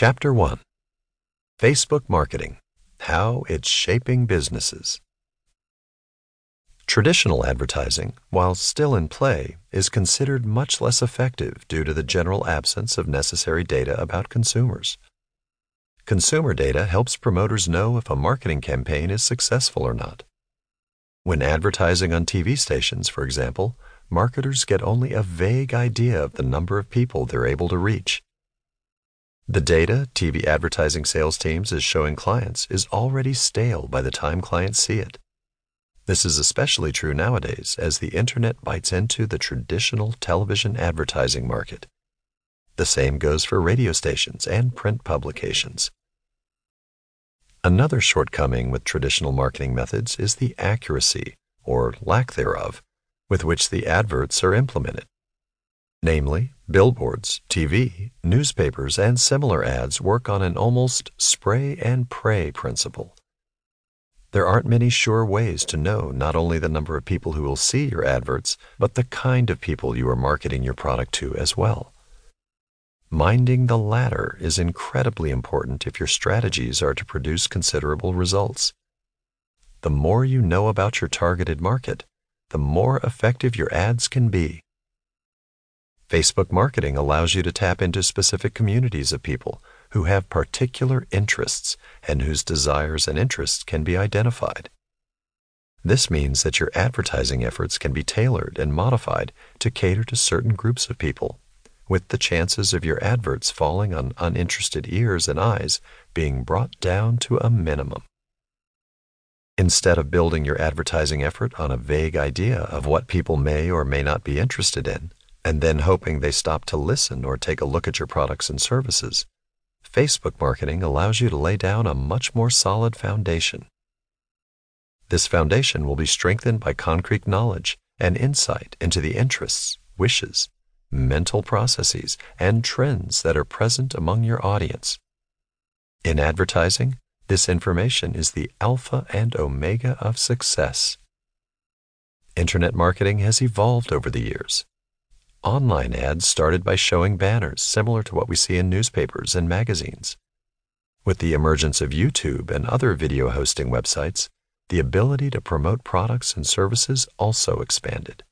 Chapter 1 Facebook Marketing How It's Shaping Businesses. Traditional advertising, while still in play, is considered much less effective due to the general absence of necessary data about consumers. Consumer data helps promoters know if a marketing campaign is successful or not. When advertising on TV stations, for example, marketers get only a vague idea of the number of people they're able to reach. The data TV advertising sales teams is showing clients is already stale by the time clients see it. This is especially true nowadays as the internet bites into the traditional television advertising market. The same goes for radio stations and print publications. Another shortcoming with traditional marketing methods is the accuracy, or lack thereof, with which the adverts are implemented. Namely, billboards, TV, newspapers, and similar ads work on an almost spray and pray principle. There aren't many sure ways to know not only the number of people who will see your adverts, but the kind of people you are marketing your product to as well. Minding the latter is incredibly important if your strategies are to produce considerable results. The more you know about your targeted market, the more effective your ads can be. Facebook marketing allows you to tap into specific communities of people who have particular interests and whose desires and interests can be identified. This means that your advertising efforts can be tailored and modified to cater to certain groups of people, with the chances of your adverts falling on uninterested ears and eyes being brought down to a minimum. Instead of building your advertising effort on a vague idea of what people may or may not be interested in, and then hoping they stop to listen or take a look at your products and services, Facebook marketing allows you to lay down a much more solid foundation. This foundation will be strengthened by concrete knowledge and insight into the interests, wishes, mental processes, and trends that are present among your audience. In advertising, this information is the alpha and omega of success. Internet marketing has evolved over the years. Online ads started by showing banners similar to what we see in newspapers and magazines. With the emergence of YouTube and other video hosting websites, the ability to promote products and services also expanded.